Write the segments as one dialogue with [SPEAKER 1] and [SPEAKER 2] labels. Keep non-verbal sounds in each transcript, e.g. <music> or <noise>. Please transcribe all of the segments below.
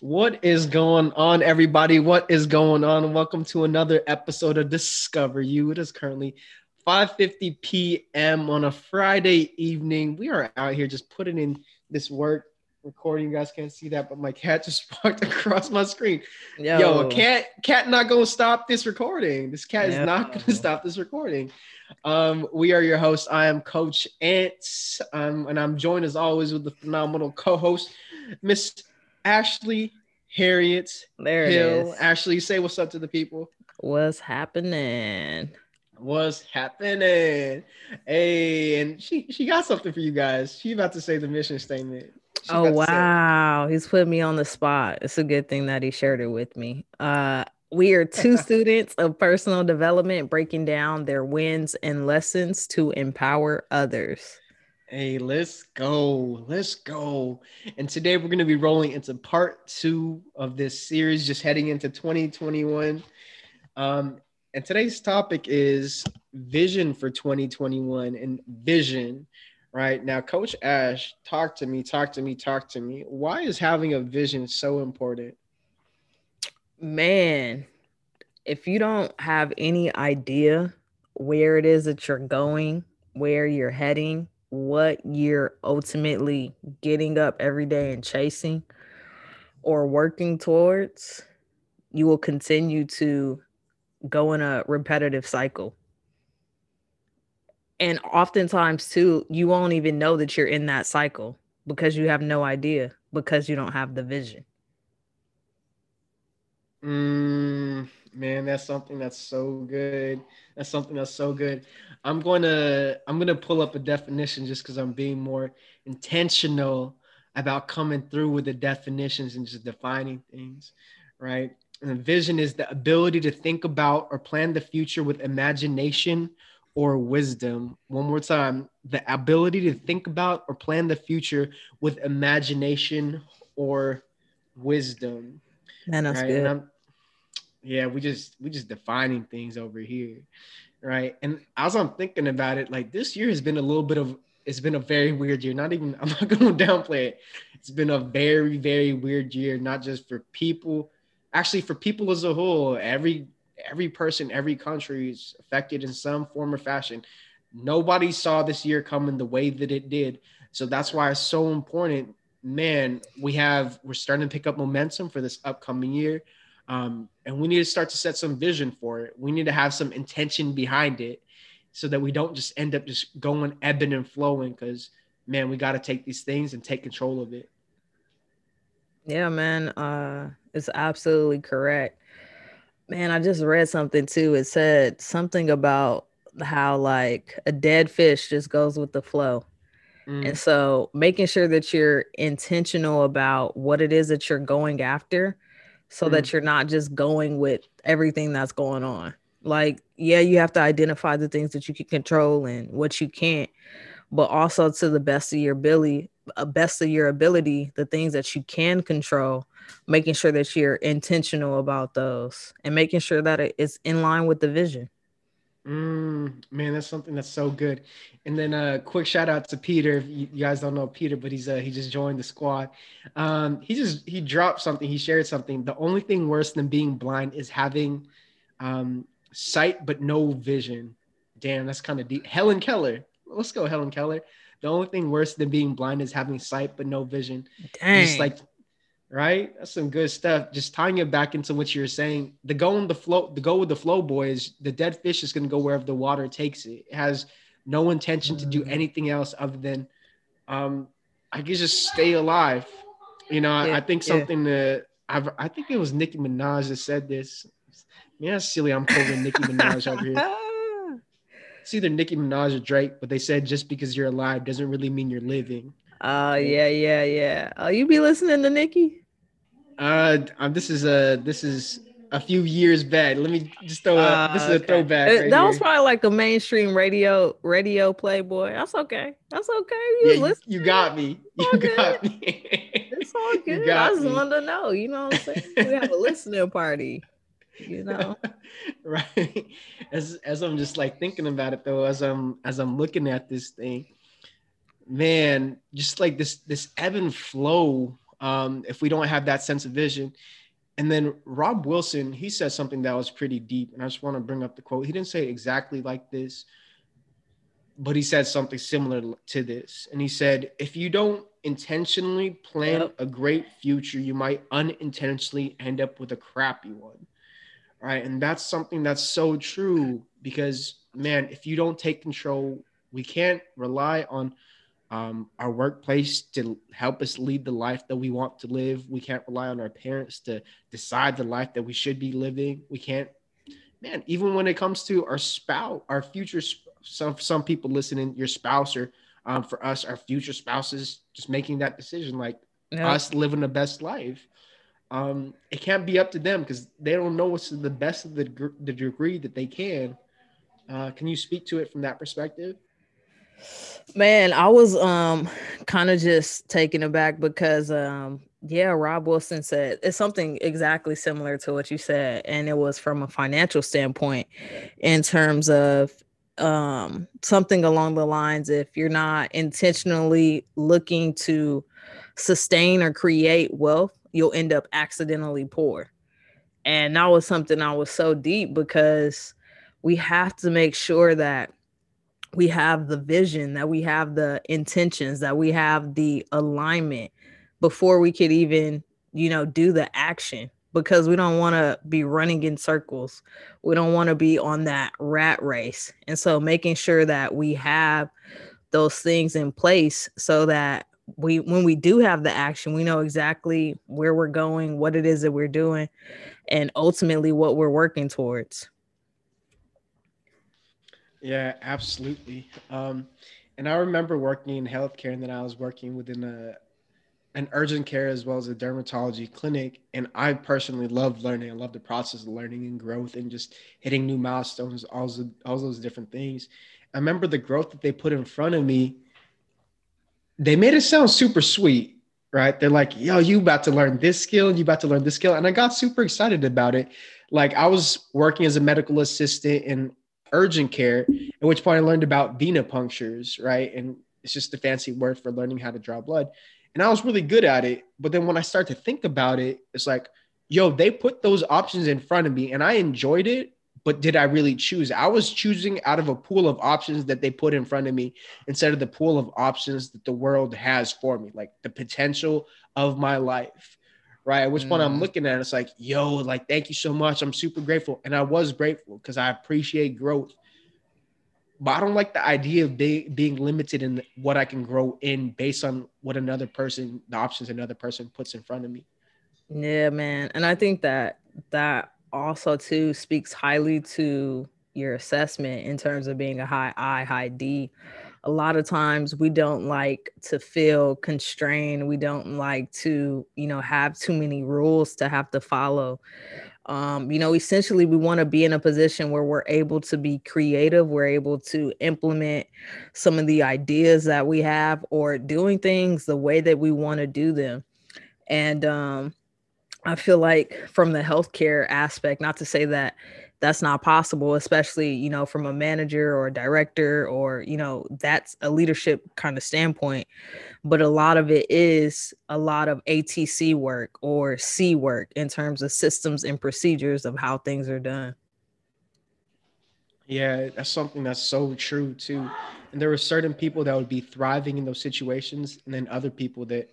[SPEAKER 1] What is going on, everybody? What is going on? Welcome to another episode of Discover You. It is currently 5:50 p.m. on a Friday evening. We are out here just putting in this work, recording. You guys can't see that, but my cat <laughs> just walked across my screen. Yo, Yo cat, cat not gonna stop this recording. This cat is not gonna <laughs> stop this recording. Um, we are your hosts. I am Coach Ants, um, and I'm joined as always with the phenomenal co-host, Miss Ashley Harriet
[SPEAKER 2] there Hill.
[SPEAKER 1] Ashley, say what's up to the people.
[SPEAKER 2] What's happening?
[SPEAKER 1] What's happening? Hey, and she she got something for you guys. She about to say the mission statement. She
[SPEAKER 2] oh wow, he's put me on the spot. It's a good thing that he shared it with me. Uh we are two <laughs> students of personal development breaking down their wins and lessons to empower others.
[SPEAKER 1] Hey, let's go. Let's go. And today we're going to be rolling into part two of this series, just heading into 2021. Um, and today's topic is vision for 2021 and vision. Right now, Coach Ash, talk to me, talk to me, talk to me. Why is having a vision so important?
[SPEAKER 2] Man, if you don't have any idea where it is that you're going, where you're heading, what you're ultimately getting up every day and chasing or working towards, you will continue to go in a repetitive cycle. And oftentimes, too, you won't even know that you're in that cycle because you have no idea because you don't have the vision.
[SPEAKER 1] Mm, man, that's something that's so good. That's something that's so good. I'm going to I'm going to pull up a definition just because I'm being more intentional about coming through with the definitions and just defining things, right? And vision is the ability to think about or plan the future with imagination or wisdom. One more time, the ability to think about or plan the future with imagination or wisdom.
[SPEAKER 2] Man, that's right? good.
[SPEAKER 1] Yeah, we just we just defining things over here right? And as I'm thinking about it, like this year has been a little bit of it's been a very weird year. Not even <laughs> I'm not going to downplay it. It's been a very very weird year, not just for people, actually for people as a whole. Every every person, every country is affected in some form or fashion. Nobody saw this year coming the way that it did. So that's why it's so important. Man, we have we're starting to pick up momentum for this upcoming year. Um, and we need to start to set some vision for it. We need to have some intention behind it so that we don't just end up just going ebbing and flowing because man, we got to take these things and take control of it.
[SPEAKER 2] Yeah, man. Uh, it's absolutely correct. Man, I just read something too. It said something about how like a dead fish just goes with the flow. Mm. And so making sure that you're intentional about what it is that you're going after so mm. that you're not just going with everything that's going on. Like, yeah, you have to identify the things that you can control and what you can't, but also to the best of your ability, uh, best of your ability, the things that you can control, making sure that you're intentional about those and making sure that it is in line with the vision.
[SPEAKER 1] Mm, man, that's something that's so good. And then a uh, quick shout out to Peter. You, you, guys don't know Peter, but he's uh, he just joined the squad. Um, he just he dropped something. He shared something. The only thing worse than being blind is having um, sight but no vision. Damn, that's kind of deep. Helen Keller. Let's go, Helen Keller. The only thing worse than being blind is having sight but no vision.
[SPEAKER 2] Dang.
[SPEAKER 1] Just like right? That's some good stuff. Just tying it back into what you're saying. The go in the flow, the go with the flow, boys. The dead fish is going to go wherever the water takes it. It has no intention to do mm. anything else other than, um, I guess just stay alive. You know, yeah, I, I, think something yeah. that I've, I think it was Nicki Minaj that said this. Yeah, silly. I'm quoting Nicki Minaj over here. <laughs> It's either Nicki Minaj or Drake, but they said just because you're alive doesn't really mean you're living.
[SPEAKER 2] Oh yeah, yeah, yeah. Oh, you be listening to Nicki?
[SPEAKER 1] Uh, this is a this is a few years back. Let me just throw. A, uh, this is a throwback.
[SPEAKER 2] Right that here. was probably like a mainstream radio radio playboy. That's okay. That's okay.
[SPEAKER 1] You yeah, you, you, got me. You got me.
[SPEAKER 2] it's <laughs> all good. <laughs> I just me. wanted to know. You know what I'm saying? we have a listening party. You <laughs> know,
[SPEAKER 1] right? As as I'm just like thinking about it though, as I'm as I'm looking at this thing, man, just like this this ebb and flow um, if we don't have that sense of vision. And then Rob Wilson, he said something that was pretty deep. And I just want to bring up the quote. He didn't say exactly like this, but he said something similar to this. And he said, if you don't intentionally plan yep. a great future, you might unintentionally end up with a crappy one. Right. And that's something that's so true because, man, if you don't take control, we can't rely on um, our workplace to help us lead the life that we want to live. We can't rely on our parents to decide the life that we should be living. We can't, man, even when it comes to our spouse, our future, some, some people listening, your spouse or um, for us, our future spouses, just making that decision, like yeah. us living the best life. Um, it can't be up to them because they don't know what's the best of the, the degree that they can. Uh, can you speak to it from that perspective?
[SPEAKER 2] Man, I was um kind of just taken aback because um yeah, Rob Wilson said it's something exactly similar to what you said and it was from a financial standpoint in terms of um something along the lines if you're not intentionally looking to sustain or create wealth, you'll end up accidentally poor. And that was something I was so deep because we have to make sure that we have the vision, that we have the intentions, that we have the alignment before we could even, you know, do the action because we don't want to be running in circles. We don't want to be on that rat race. And so making sure that we have those things in place so that we when we do have the action, we know exactly where we're going, what it is that we're doing, and ultimately what we're working towards.
[SPEAKER 1] Yeah, absolutely. Um, and I remember working in healthcare, and then I was working within a an urgent care as well as a dermatology clinic. And I personally love learning. I love the process of learning and growth, and just hitting new milestones, all those, all those different things. I remember the growth that they put in front of me. They made it sound super sweet, right? They're like, "Yo, you about to learn this skill, and you about to learn this skill," and I got super excited about it. Like I was working as a medical assistant in urgent care, at which point I learned about venipunctures, right? And it's just a fancy word for learning how to draw blood. And I was really good at it. But then when I start to think about it, it's like, yo, they put those options in front of me and I enjoyed it. But did I really choose? I was choosing out of a pool of options that they put in front of me instead of the pool of options that the world has for me, like the potential of my life right? Which mm. point I'm looking at it, it's like, yo, like, thank you so much. I'm super grateful. And I was grateful because I appreciate growth. But I don't like the idea of be, being limited in what I can grow in based on what another person, the options another person puts in front of me.
[SPEAKER 2] Yeah, man. And I think that that also too speaks highly to your assessment in terms of being a high I, high D a lot of times we don't like to feel constrained. We don't like to, you know, have too many rules to have to follow. Um, you know, essentially, we want to be in a position where we're able to be creative, we're able to implement some of the ideas that we have or doing things the way that we want to do them. And um, I feel like from the healthcare aspect, not to say that that's not possible especially you know from a manager or a director or you know that's a leadership kind of standpoint. But a lot of it is a lot of atc work or c work in terms of systems and procedures of how things are done.
[SPEAKER 1] Yeah that's something that's so true too. And there were certain people that would be thriving in those situations and then other people that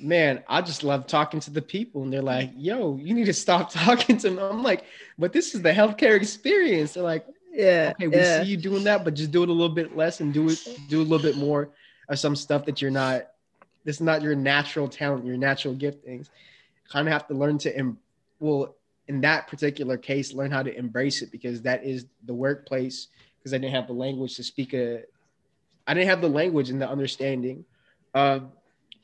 [SPEAKER 1] man, I just love talking to the people. And they're like, yo, you need to stop <laughs> talking to me. I'm like, but this is the healthcare experience. They're like, yeah, okay, we yeah. see you doing that, but just do it a little bit less and do it, do a little bit more of some stuff that you're not, this is not your natural talent, your natural giftings. Kind of have to learn to, em- well, in that particular case, learn how to embrace it because that is the workplace. Because I didn't have the language to speak a, I didn't have the language and the understanding of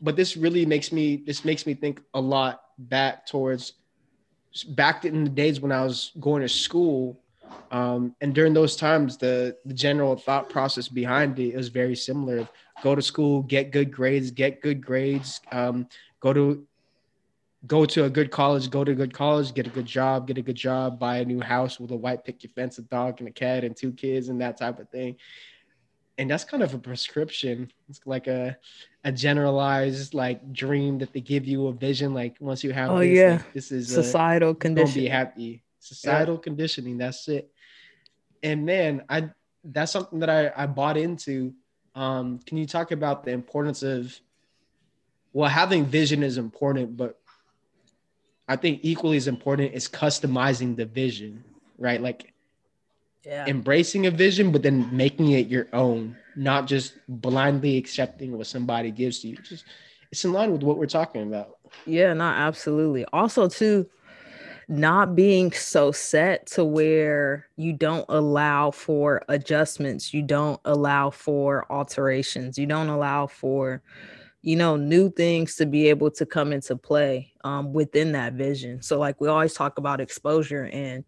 [SPEAKER 1] but this really makes me this makes me think a lot back towards back in the days when I was going to school. Um, and during those times, the, the general thought process behind it was very similar. Go to school, get good grades, get good grades, um, go to go to a good college, go to a good college, get a good job, get a good job, buy a new house with a white picket fence, a dog and a cat and two kids and that type of thing. And that's kind of a prescription. It's like a a generalized like dream that they give you a vision. Like once you have,
[SPEAKER 2] oh
[SPEAKER 1] this,
[SPEAKER 2] yeah,
[SPEAKER 1] like, this is
[SPEAKER 2] societal
[SPEAKER 1] a,
[SPEAKER 2] condition.
[SPEAKER 1] Don't be happy. Societal yeah. conditioning. That's it. And man, I that's something that I I bought into. Um, can you talk about the importance of well, having vision is important, but I think equally as important is customizing the vision, right? Like yeah. embracing a vision, but then making it your own, not just blindly accepting what somebody gives to you. Just it's in line with what we're talking about.
[SPEAKER 2] Yeah, not absolutely. Also, too, not being so set to where you don't allow for adjustments, you don't allow for alterations, you don't allow for you know new things to be able to come into play um, within that vision. So like we always talk about exposure and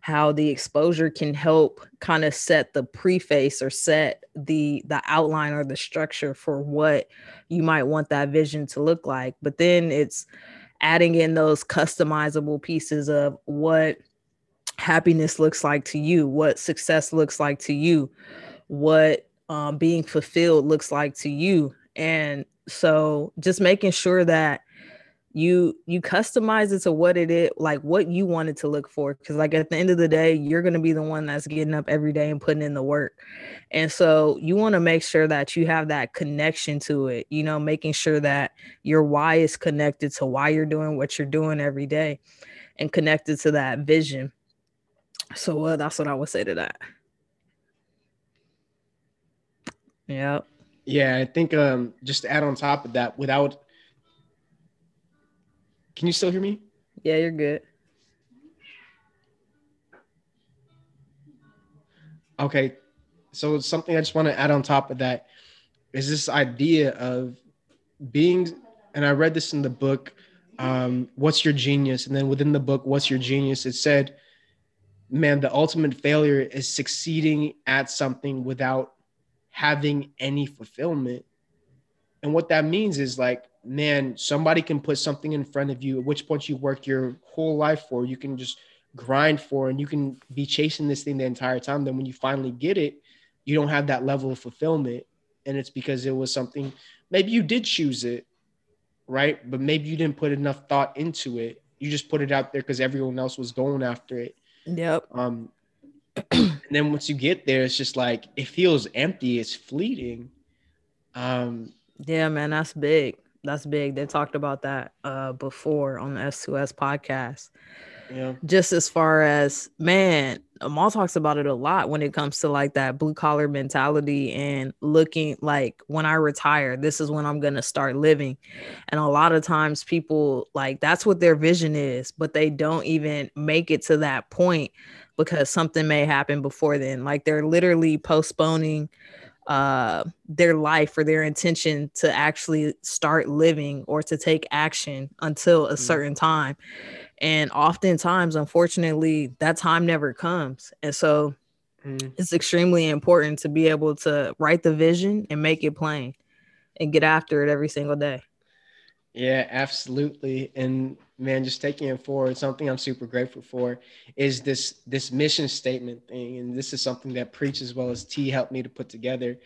[SPEAKER 2] how the exposure can help kind of set the preface or set the the outline or the structure for what you might want that vision to look like. But then it's adding in those customizable pieces of what happiness looks like to you what success looks like to you what um, being fulfilled looks like to you. And so just making sure that you you customize it to what it is like what you want it to look for because like at the end of the day you're going to be the one that's getting up every day and putting in the work. And so you want to make sure that you have that connection to it you know making sure that your why is connected to why you're doing what you're doing every day and connected to that vision. So uh, that's what i would say to that. Yeah
[SPEAKER 1] yeah, I think um, just to add on top of that, without, can you still hear me?
[SPEAKER 2] Yeah, you're good.
[SPEAKER 1] Okay, so something I just want to add on top of that is this idea of being, and I read this in the book, um, "What's Your Genius?" and then within the book, "What's Your Genius?" it said, "Man, the ultimate failure is succeeding at something without having any fulfillment. And what that means is like, man, somebody can put something in front of you, at which point you work your whole life for, you can just grind for, and you can be chasing this thing the entire time. Then when you finally get it, you don't have that level of fulfillment. And it's because it was something, maybe you did choose it, right? But maybe you didn't put enough thought into it. You just put it out there because everyone else was going after it.
[SPEAKER 2] Yep.
[SPEAKER 1] Um, and then once you get there, it's just like it feels empty. It's fleeting. Um,
[SPEAKER 2] yeah, man, that's big. That's big. They talked about that uh, before on the S2S podcast.
[SPEAKER 1] Yeah.
[SPEAKER 2] Just as far as man, Amal talks about it a lot when it comes to like that blue collar mentality and looking like when I retire, this is when I'm gonna start living. And a lot of times people like that's what their vision is, but they don't even make it to that point because something may happen before then. Like they're literally postponing uh their life or their intention to actually start living or to take action until a mm. certain time. And oftentimes, unfortunately, that time never comes. And so mm. it's extremely important to be able to write the vision and make it plain and get after it every single day.
[SPEAKER 1] Yeah, absolutely. And man, just taking it forward, something I'm super grateful for is this this mission statement thing. And this is something that Preach as well as T helped me to put together.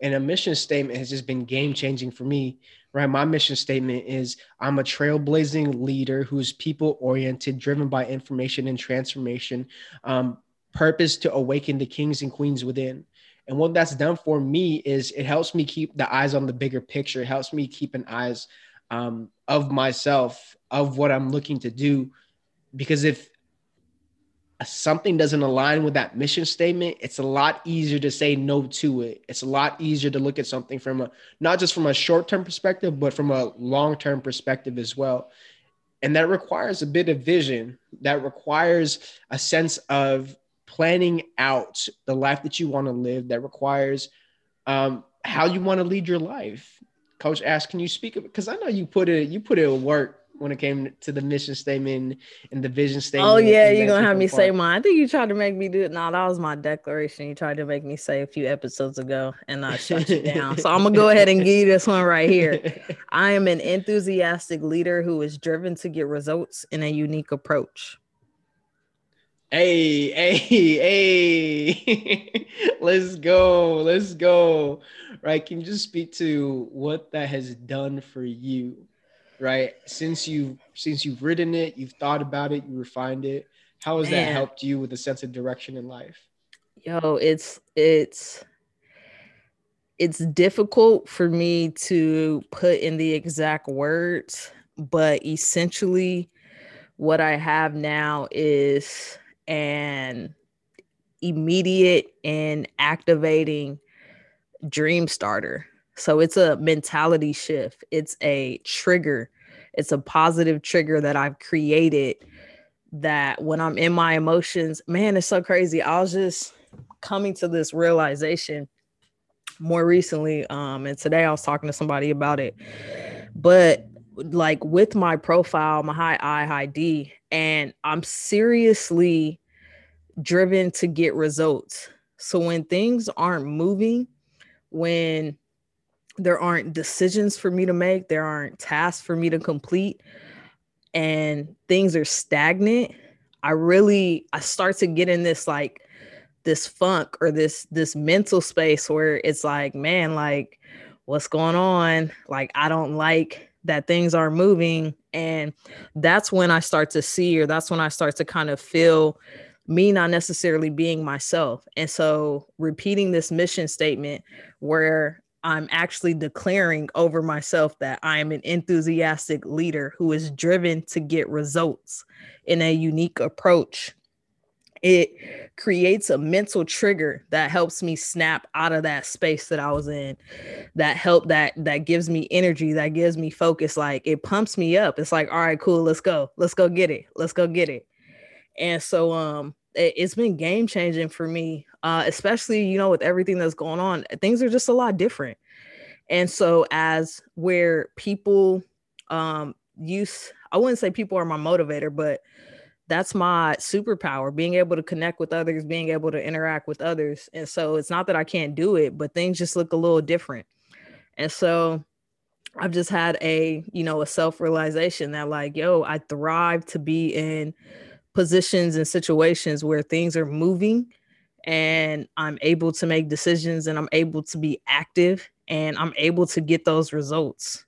[SPEAKER 1] And a mission statement has just been game changing for me. Right. My mission statement is I'm a trailblazing leader who's people oriented, driven by information and transformation, um, purpose to awaken the kings and queens within. And what that's done for me is it helps me keep the eyes on the bigger picture. It helps me keep an eyes um, of myself, of what I'm looking to do. Because if something doesn't align with that mission statement, it's a lot easier to say no to it. It's a lot easier to look at something from a not just from a short term perspective, but from a long term perspective as well. And that requires a bit of vision, that requires a sense of planning out the life that you want to live, that requires um, how you want to lead your life. Coach Ash, can you speak because I know you put it you put it at work when it came to the mission statement and the vision statement.
[SPEAKER 2] Oh yeah, you're gonna have me part. say mine. I think you tried to make me do it. No, that was my declaration. You tried to make me say a few episodes ago, and I shut you down. So I'm gonna go ahead and give you this one right here. <laughs> I am an enthusiastic leader who is driven to get results in a unique approach.
[SPEAKER 1] Hey, hey, hey. <laughs> let's go. Let's go. Right. Can you just speak to what that has done for you? Right. Since you since you've written it, you've thought about it, you refined it. How has Man. that helped you with a sense of direction in life?
[SPEAKER 2] Yo, it's it's it's difficult for me to put in the exact words, but essentially what I have now is an immediate and activating dream starter. So it's a mentality shift. It's a trigger. It's a positive trigger that I've created that when I'm in my emotions, man, it's so crazy. I was just coming to this realization more recently um and today I was talking to somebody about it. But like with my profile, my high I, high D, and I'm seriously driven to get results. So when things aren't moving, when there aren't decisions for me to make, there aren't tasks for me to complete, and things are stagnant, I really I start to get in this like this funk or this this mental space where it's like, man, like what's going on? Like I don't like that things are moving and that's when I start to see or that's when I start to kind of feel me not necessarily being myself. And so repeating this mission statement where I'm actually declaring over myself that I am an enthusiastic leader who is driven to get results in a unique approach. It creates a mental trigger that helps me snap out of that space that I was in. That help that that gives me energy, that gives me focus. Like it pumps me up. It's like, all right, cool, let's go, let's go get it, let's go get it. And so, um, it, has been game changing for me, uh, especially you know with everything that's going on. Things are just a lot different, and so as where people um use, I wouldn't say people are my motivator, but that's my superpower being able to connect with others being able to interact with others and so it's not that i can't do it but things just look a little different and so i've just had a you know a self-realization that like yo i thrive to be in positions and situations where things are moving and I'm able to make decisions and I'm able to be active and I'm able to get those results.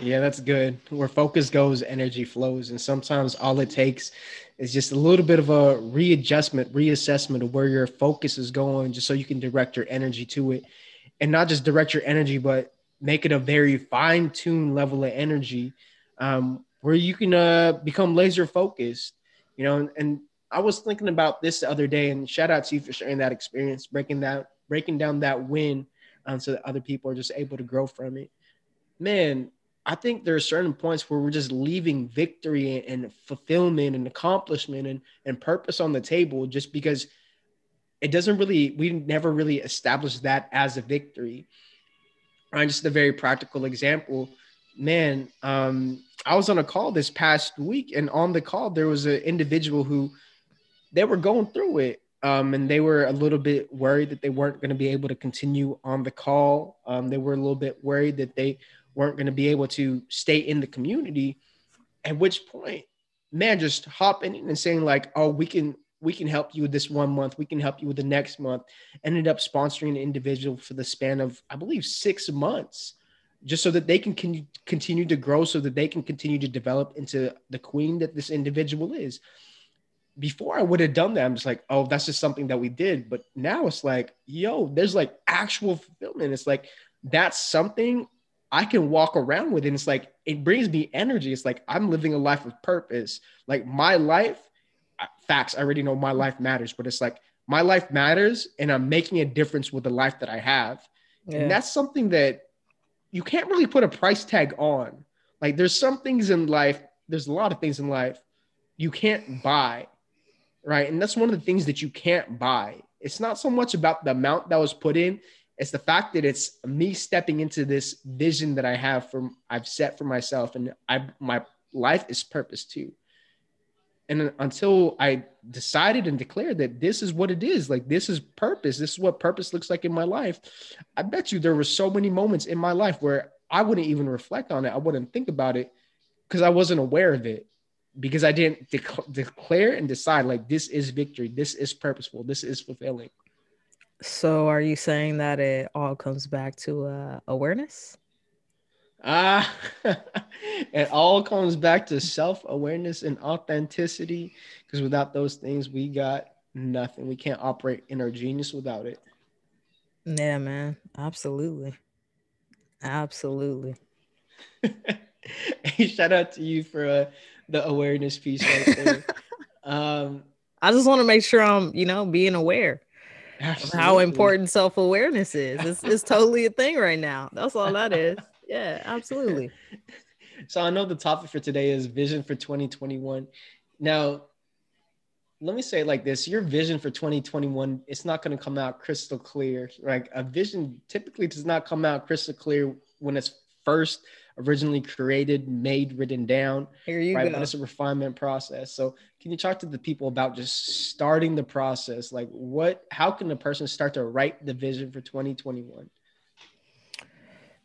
[SPEAKER 1] Yeah, that's good. Where focus goes, energy flows. And sometimes all it takes is just a little bit of a readjustment, reassessment of where your focus is going, just so you can direct your energy to it. And not just direct your energy, but make it a very fine tuned level of energy um, where you can uh, become laser focused, you know. And, and, I was thinking about this the other day, and shout out to you for sharing that experience, breaking that, breaking down that win, um, so that other people are just able to grow from it. Man, I think there are certain points where we're just leaving victory and fulfillment and accomplishment and, and purpose on the table just because it doesn't really, we never really established that as a victory. Right? Just a very practical example man, um, I was on a call this past week, and on the call there was an individual who they were going through it, um, and they were a little bit worried that they weren't going to be able to continue on the call. Um, they were a little bit worried that they weren't going to be able to stay in the community. At which point, man, just hopping in and saying like, "Oh, we can." We can help you with this one month. We can help you with the next month. Ended up sponsoring an individual for the span of, I believe, six months just so that they can con- continue to grow, so that they can continue to develop into the queen that this individual is. Before I would have done that, I'm just like, oh, that's just something that we did. But now it's like, yo, there's like actual fulfillment. It's like that's something I can walk around with. And it's like, it brings me energy. It's like I'm living a life of purpose. Like my life, facts, I already know my life matters, but it's like my life matters and I'm making a difference with the life that I have. Yeah. And that's something that you can't really put a price tag on. Like there's some things in life, there's a lot of things in life you can't buy, right? And that's one of the things that you can't buy. It's not so much about the amount that was put in, it's the fact that it's me stepping into this vision that I have from I've set for myself and I my life is purpose too and until I decided and declared that this is what it is, like this is purpose, this is what purpose looks like in my life, I bet you there were so many moments in my life where I wouldn't even reflect on it. I wouldn't think about it because I wasn't aware of it. because I didn't declare and decide like this is victory, this is purposeful, this is fulfilling.
[SPEAKER 2] So, are you saying that it all comes back to uh, awareness?
[SPEAKER 1] Ah, uh, <laughs> it all comes back to self awareness and authenticity. Because without those things, we got nothing. We can't operate in our genius without it.
[SPEAKER 2] Yeah, man. Absolutely. Absolutely. <laughs>
[SPEAKER 1] hey, shout out to you for uh, the awareness piece right there. <laughs> um,
[SPEAKER 2] I just want to make sure I'm, you know, being aware absolutely. how important self awareness is. It's, it's totally a thing right now. That's all that is. Yeah, absolutely.
[SPEAKER 1] so I know the topic for today is vision for 2021. Now, let me say it like this your vision for 2021 it's not going to come out crystal clear like a vision typically does not come out crystal clear when it's first originally created made written down
[SPEAKER 2] here you
[SPEAKER 1] right
[SPEAKER 2] go.
[SPEAKER 1] but it's a refinement process so can you talk to the people about just starting the process like what how can a person start to write the vision for 2021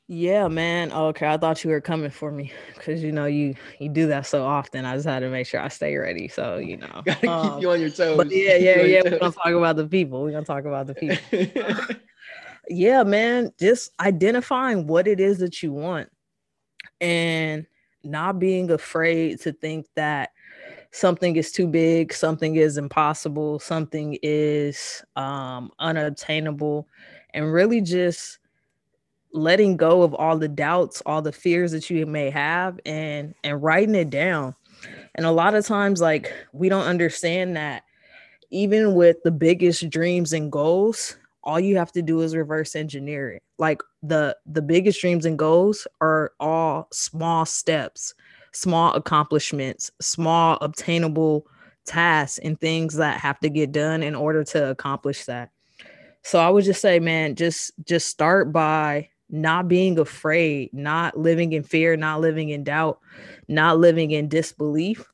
[SPEAKER 2] yeah, man. Okay, I thought you were coming for me because you know you you do that so often. I just had to make sure I stay ready. So you know, <laughs>
[SPEAKER 1] gotta um, keep you on your toes.
[SPEAKER 2] But yeah, yeah, yeah. We're gonna talk about the people. We're gonna talk about the people. <laughs> yeah, man. Just identifying what it is that you want, and not being afraid to think that something is too big, something is impossible, something is um, unobtainable, and really just letting go of all the doubts, all the fears that you may have and and writing it down. And a lot of times like we don't understand that even with the biggest dreams and goals, all you have to do is reverse engineer it. Like the the biggest dreams and goals are all small steps, small accomplishments, small obtainable tasks and things that have to get done in order to accomplish that. So I would just say, man, just just start by not being afraid, not living in fear, not living in doubt, not living in disbelief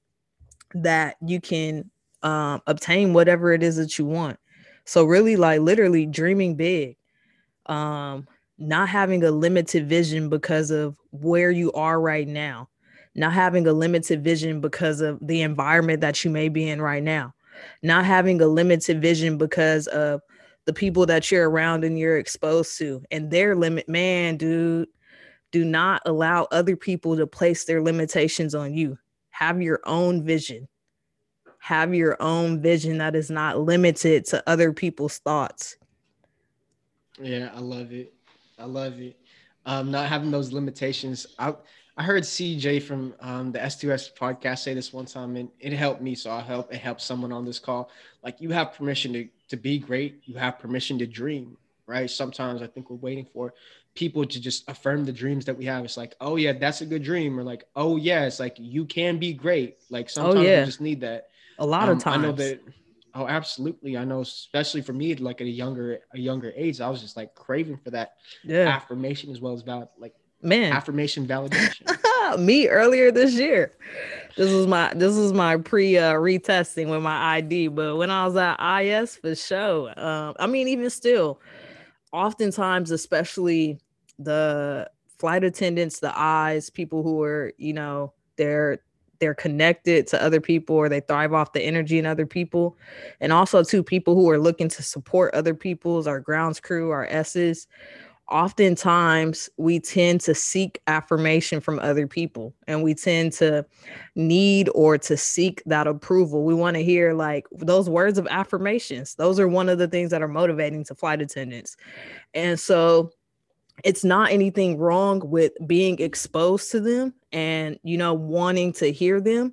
[SPEAKER 2] that you can um, obtain whatever it is that you want. So really like literally dreaming big. Um not having a limited vision because of where you are right now. Not having a limited vision because of the environment that you may be in right now. Not having a limited vision because of the people that you're around and you're exposed to and their limit man dude do not allow other people to place their limitations on you. Have your own vision. Have your own vision that is not limited to other people's thoughts.
[SPEAKER 1] Yeah i love it. I love it. Um not having those limitations i I heard CJ from um, the S2S podcast say this one time, and it helped me. So I help it helps someone on this call. Like you have permission to to be great. You have permission to dream, right? Sometimes I think we're waiting for people to just affirm the dreams that we have. It's like, oh yeah, that's a good dream, or like, oh yeah, it's like you can be great. Like oh, sometimes oh, yeah. we just need that.
[SPEAKER 2] A lot um, of times.
[SPEAKER 1] I know that. Oh, absolutely. I know, especially for me, like at a younger a younger age, I was just like craving for that yeah. affirmation as well as about like
[SPEAKER 2] man.
[SPEAKER 1] Affirmation validation. <laughs>
[SPEAKER 2] Me earlier this year. This was my this was my pre uh retesting with my id but when i was at is for sure um i mean even still oftentimes especially the flight attendants the eyes people who are you know they're they're connected to other people or they thrive off the energy in other people. And also to people who are looking to support other people's our grounds crew our s's oftentimes we tend to seek affirmation from other people and we tend to need or to seek that approval. We want to hear like those words of affirmations. Those are one of the things that are motivating to flight attendants. And so it's not anything wrong with being exposed to them and you know wanting to hear them,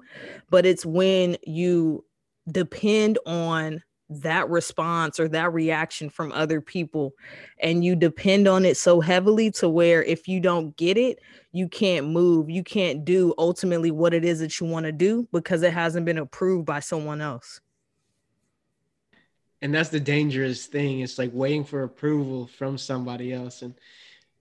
[SPEAKER 2] but it's when you depend on that response or that reaction from other people and you depend on it so heavily to where if you don't get it you can't move you can't do ultimately what it is that you want to do because it hasn't been approved by someone else.
[SPEAKER 1] And that's the dangerous thing it's like waiting for approval from somebody else and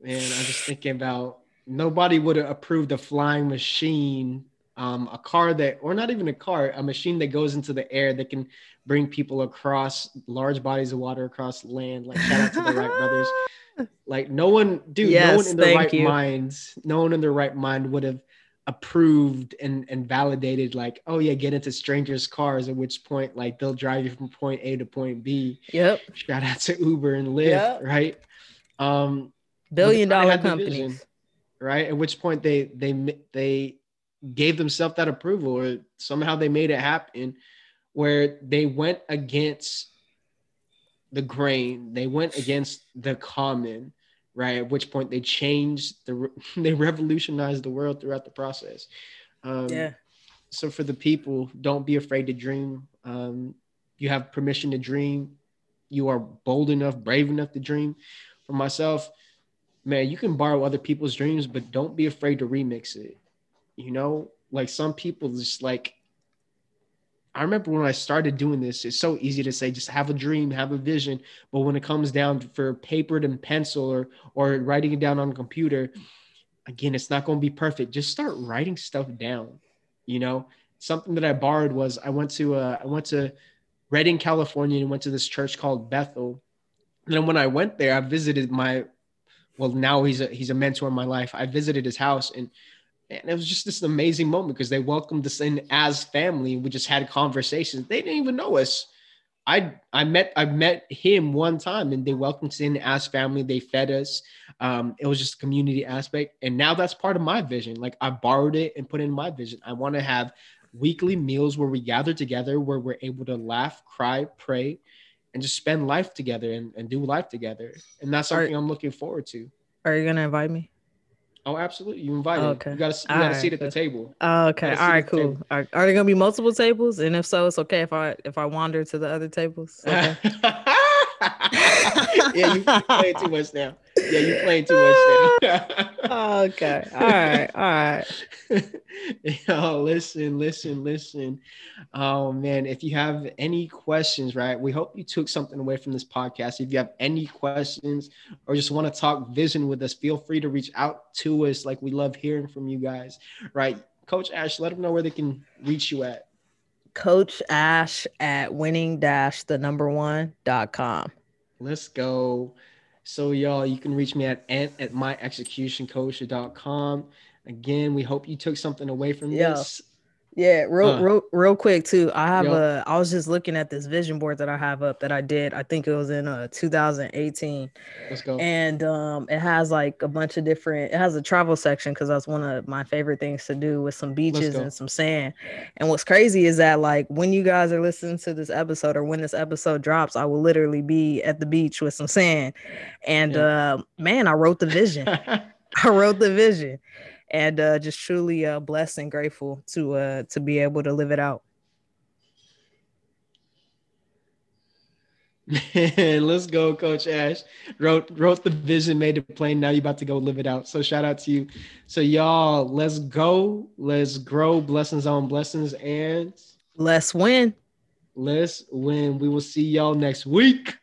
[SPEAKER 1] man i'm just thinking about nobody would have approved a flying machine um, a car that, or not even a car, a machine that goes into the air that can bring people across large bodies of water across land. Like shout out to the Wright brothers. <laughs> Like no one, dude, yes, no one in their right you. minds, no one in their right mind would have approved and and validated like oh yeah get into strangers cars at which point like they'll drive you from point a to point b
[SPEAKER 2] yep
[SPEAKER 1] shout out to uber and lyft yep. right um
[SPEAKER 2] billion dollar companies vision,
[SPEAKER 1] right at which point they they they gave themselves that approval or somehow they made it happen where they went against the grain they went against the common right? At which point they changed the <laughs> they revolutionized the world throughout the process. Um, yeah. So for the people, don't be afraid to dream. Um, you have permission to dream. You are bold enough, brave enough to dream. For myself, man, you can borrow other people's dreams, but don't be afraid to remix it. You know, like some people just like I remember when I started doing this, it's so easy to say just have a dream, have a vision. But when it comes down for papered and pencil or or writing it down on a computer, again, it's not going to be perfect. Just start writing stuff down. You know, something that I borrowed was I went to uh, I went to Redding, California, and went to this church called Bethel. And then when I went there, I visited my well, now he's a he's a mentor in my life. I visited his house and and it was just this amazing moment because they welcomed us in as family. We just had conversations. They didn't even know us. I I met I met him one time and they welcomed us in as family. They fed us. Um, it was just a community aspect, and now that's part of my vision. Like I borrowed it and put in my vision. I want to have weekly meals where we gather together, where we're able to laugh, cry, pray, and just spend life together and, and do life together. And that's something are, I'm looking forward to.
[SPEAKER 2] Are you gonna invite me?
[SPEAKER 1] Oh, absolutely. You invited. Oh, okay. You got to you got to sit at the table.
[SPEAKER 2] Oh, okay. All right. Cool. Are, are there gonna be multiple tables? And if so, it's okay if I if I wander to the other tables. <laughs> Okay. <laughs>
[SPEAKER 1] yeah, you playing too much now. Yeah, you playing too much
[SPEAKER 2] now. <laughs> <laughs> okay. All right. All right. <laughs>
[SPEAKER 1] Yo, listen, listen, listen. Oh man, if you have any questions, right? We hope you took something away from this podcast. If you have any questions or just want to talk vision with us, feel free to reach out to us. Like we love hearing from you guys, right? Coach Ash, let them know where they can reach you at.
[SPEAKER 2] Coach Ash at winning dash the number one dot com.
[SPEAKER 1] Let's go. So y'all, you can reach me at ant at myexecutioncoach.com. Again, we hope you took something away from yeah. this.
[SPEAKER 2] Yeah, real, real, real quick too. I have a. I was just looking at this vision board that I have up that I did. I think it was in uh 2018.
[SPEAKER 1] Let's go.
[SPEAKER 2] And um, it has like a bunch of different. It has a travel section because that's one of my favorite things to do with some beaches and some sand. And what's crazy is that like when you guys are listening to this episode or when this episode drops, I will literally be at the beach with some sand. And yeah. uh, man, I wrote the vision. <laughs> I wrote the vision and uh, just truly uh, blessed and grateful to uh, to be able to live it out. <laughs>
[SPEAKER 1] let's go, Coach Ash. Wrote wrote the vision, made it plain. Now you're about to go live it out. So shout out to you. So y'all, let's go. Let's grow. Blessings on blessings, and
[SPEAKER 2] let's win.
[SPEAKER 1] Let's win. We will see y'all next week.